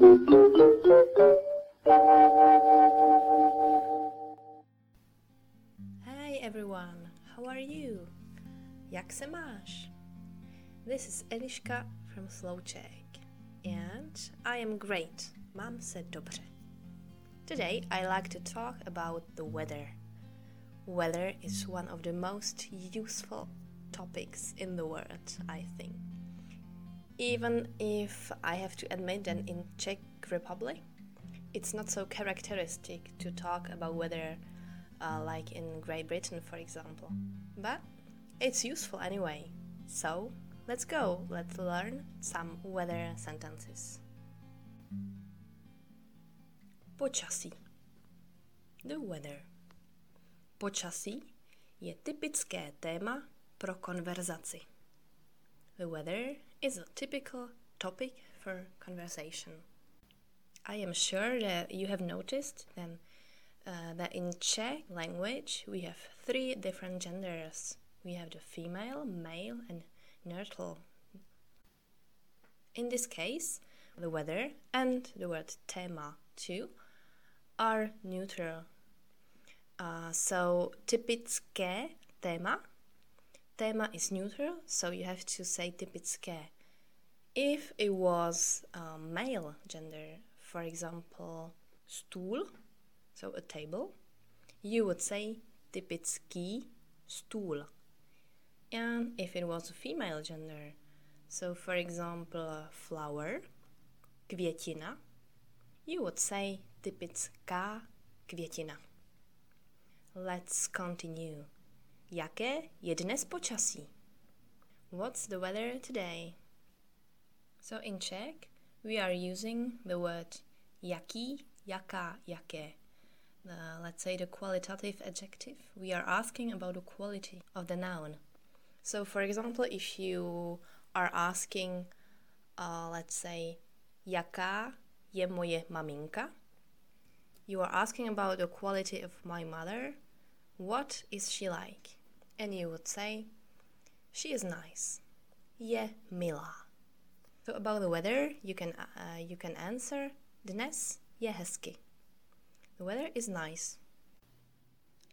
Hi everyone, how are you? Jak se máš? This is Eliška from SlowCzech and I am great. Mám se dobře. Today I like to talk about the weather. Weather is one of the most useful topics in the world, I think. Even if I have to admit that in Czech Republic, it's not so characteristic to talk about weather uh, like in Great Britain, for example. But it's useful anyway. So let's go, let's learn some weather sentences. Počasí. The weather. Počasí je typické téma pro konverzaci. The weather is a typical topic for conversation. I am sure that you have noticed then uh, that in Czech language we have three different genders. We have the female, male, and neutral. In this case, the weather and the word tema too are neutral. Uh, so typické téma Tema is neutral, so you have to say typické. If it was a male gender, for example, stůl, so a table, you would say typický stůl. And if it was a female gender, so for example, flower, květina, you would say typická květina. Let's continue. Jaké je dnes počasí? What's the weather today? So in Czech, we are using the word jaký, jaká, jaké. Uh, let's say the qualitative adjective. We are asking about the quality of the noun. So, for example, if you are asking, uh, let's say, jaká je moje maminka, you are asking about the quality of my mother. What is she like? And you would say, She is nice. Je milá. So about the weather, you can uh, you can answer dnes je hezky. The weather is nice.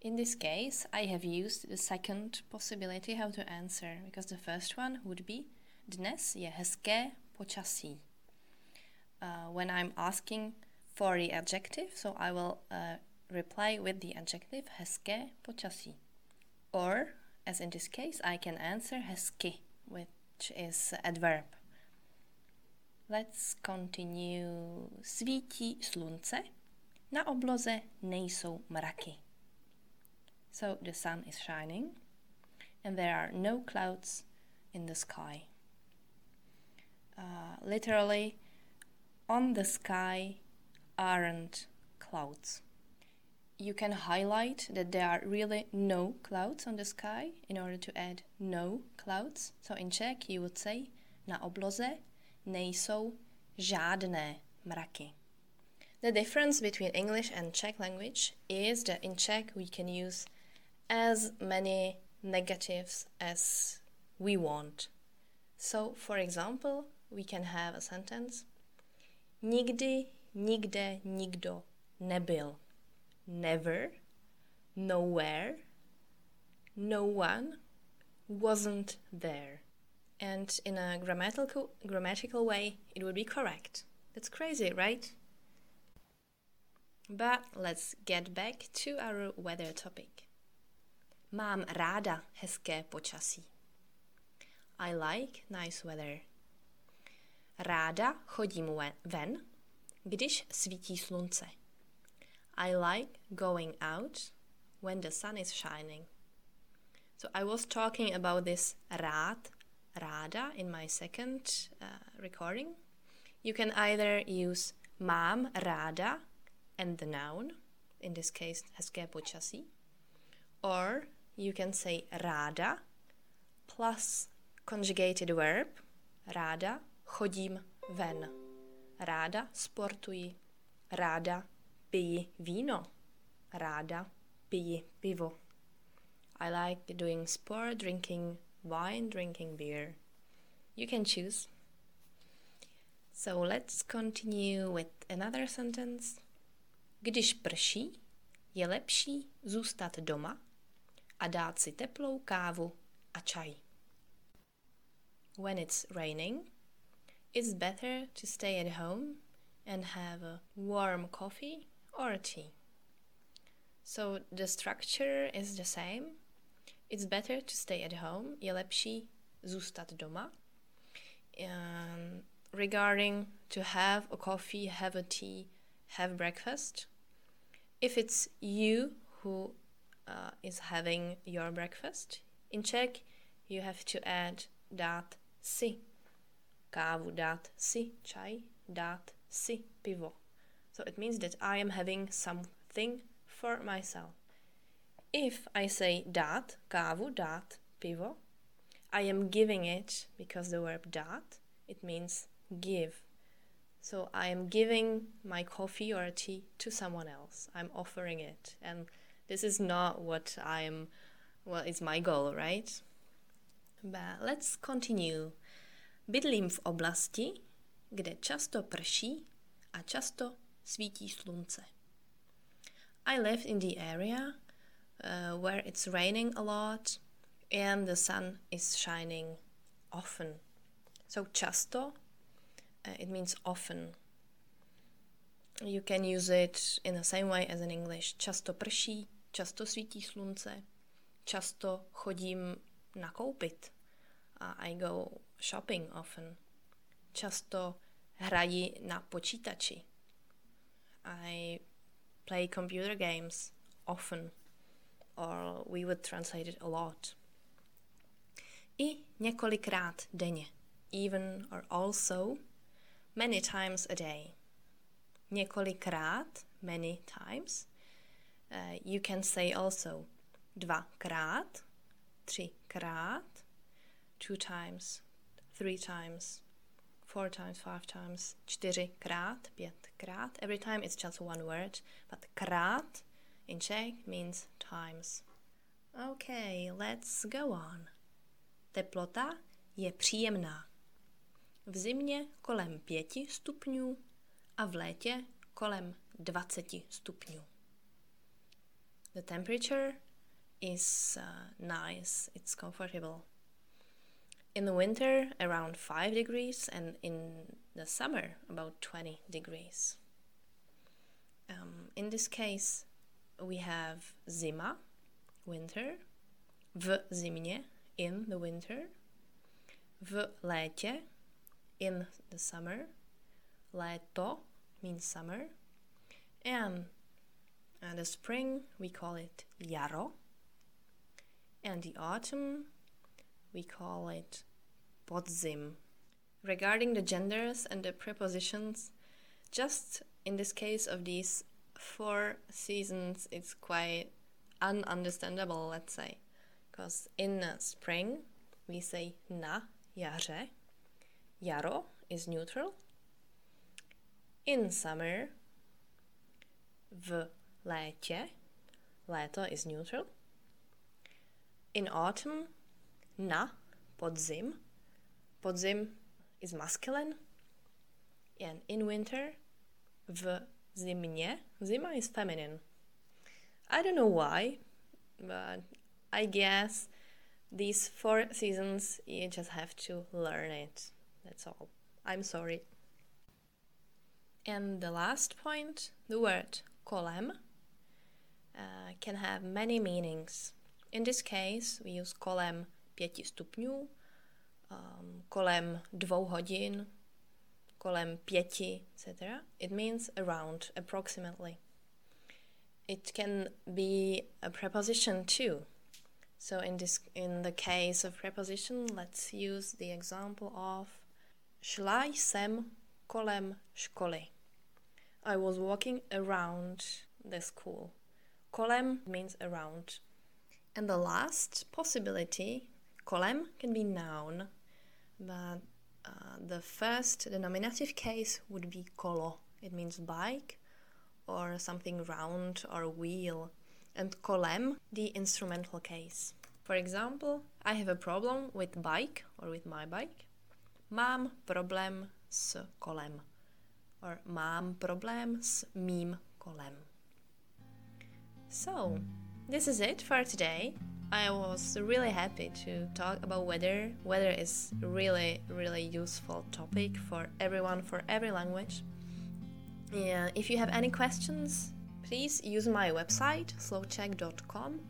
In this case, I have used the second possibility how to answer because the first one would be dnes je hezké počasí. Uh, when I'm asking for the adjective, so I will uh, reply with the adjective hezké počasí. Or, as in this case, I can answer hezky, which is adverb. Let's continue. Svítí slunce, na obloze nejsou mraky. So the sun is shining and there are no clouds in the sky. Uh, literally, on the sky aren't clouds you can highlight that there are really no clouds on the sky in order to add no clouds. So in Czech you would say na obloze nejsou žádné mraky. The difference between English and Czech language is that in Czech we can use as many negatives as we want. So, for example, we can have a sentence Nikdy, nikde, nikdo nebyl never, nowhere, no one wasn't there. And in a grammatical, grammatical way, it would be correct. That's crazy, right? But let's get back to our weather topic. Mám ráda hezké počasí. I like nice weather. Ráda chodím ven, když svítí slunce. I like going out when the sun is shining. So I was talking about this rád, ráda in my second uh, recording. You can either use mám ráda and the noun, in this case hezké počasí, or you can say ráda plus conjugated verb ráda chodím ven. Ráda sportuji. Ráda piji víno. Ráda piji pivo. I like doing sport, drinking wine, drinking beer. You can choose. So let's continue with another sentence. Když prší, je lepší zůstat doma a dát si teplou kávu a čaj. When it's raining, it's better to stay at home and have a warm coffee or tea. So the structure is the same. It's better to stay at home. Je lepší zůstat doma. Um, regarding to have a coffee, have a tea, have breakfast. If it's you who uh, is having your breakfast, in Czech you have to add dát si. Kávu dát si, čaj dát si, pivo. So it means that I am having something for myself. If I say dát, kávu dát, pivo, I am giving it because the verb dát, it means give. So I am giving my coffee or tea to someone else. I'm offering it. And this is not what I'm, well, it's my goal, right? But let's continue. Bydlím v oblasti, kde často prší a často svítí slunce. I live in the area uh, where it's raining a lot and the sun is shining often. So často uh, it means often. You can use it in the same way as in English. Často prší, často svítí slunce, často chodím nakoupit. Uh, I go shopping often. Často hraji na počítači. I play computer games often, or we would translate it a lot. I několikrát denně. Even or also many times a day. Několikrát, many times. Uh, you can say also dvakrát, třikrát, two times, three times, four times, five times, čtyřikrát, pětkrát. Every time it's just one word, but krát in Czech means times. Okay, let's go on. Teplota je příjemná. v zimě kolem 5 stupňů a v létě kolem 20 stupňů. The temperature is uh, nice, it's comfortable. In the winter, around 5 degrees, and in the summer, about 20 degrees. Um, in this case, we have zima, winter, v zimě, in the winter, v létě, in the summer. Léto means summer. And uh, the spring, we call it jaro. And the autumn, we call it podzim. Regarding the genders and the prepositions, just in this case of these four seasons, it's quite ununderstandable, let's say. Because in spring, we say na jaře, Jaro is neutral. In summer, v létě, léto is neutral. In autumn, na, podzim, podzim is masculine. And in winter, v zimně, zima is feminine. I don't know why, but I guess these four seasons you just have to learn it. That's all. I'm sorry. And the last point the word kolem uh, can have many meanings. In this case, we use kolem 5 stupňů, um, kolem 2 hodin, kolem 5, etc. It means around, approximately. It can be a preposition too. So in this in the case of preposition, let's use the example of Šla jsem kolem školy. I was walking around the school. Kolem means around. And the last possibility, kolem can be noun, but uh, the first, the nominative case would be kolo. It means bike or something round or wheel. And kolem, the instrumental case. For example, I have a problem with bike or with my bike. Mám problém s kolem. Or mám problém s mým kolem. So, this is it for today. I was really happy to talk about weather. Weather is really, really useful topic for everyone, for every language. Yeah, if you have any questions, please use my website slowczech.com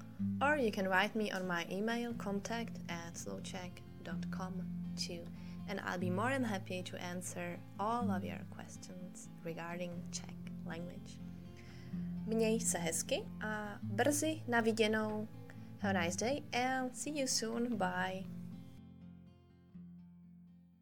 or you can write me on my email contact at slowczech.com too and I'll be more than happy to answer all of your questions regarding Czech language. Měj se hezky a brzy na viděnou. Have a nice day and see you soon. Bye.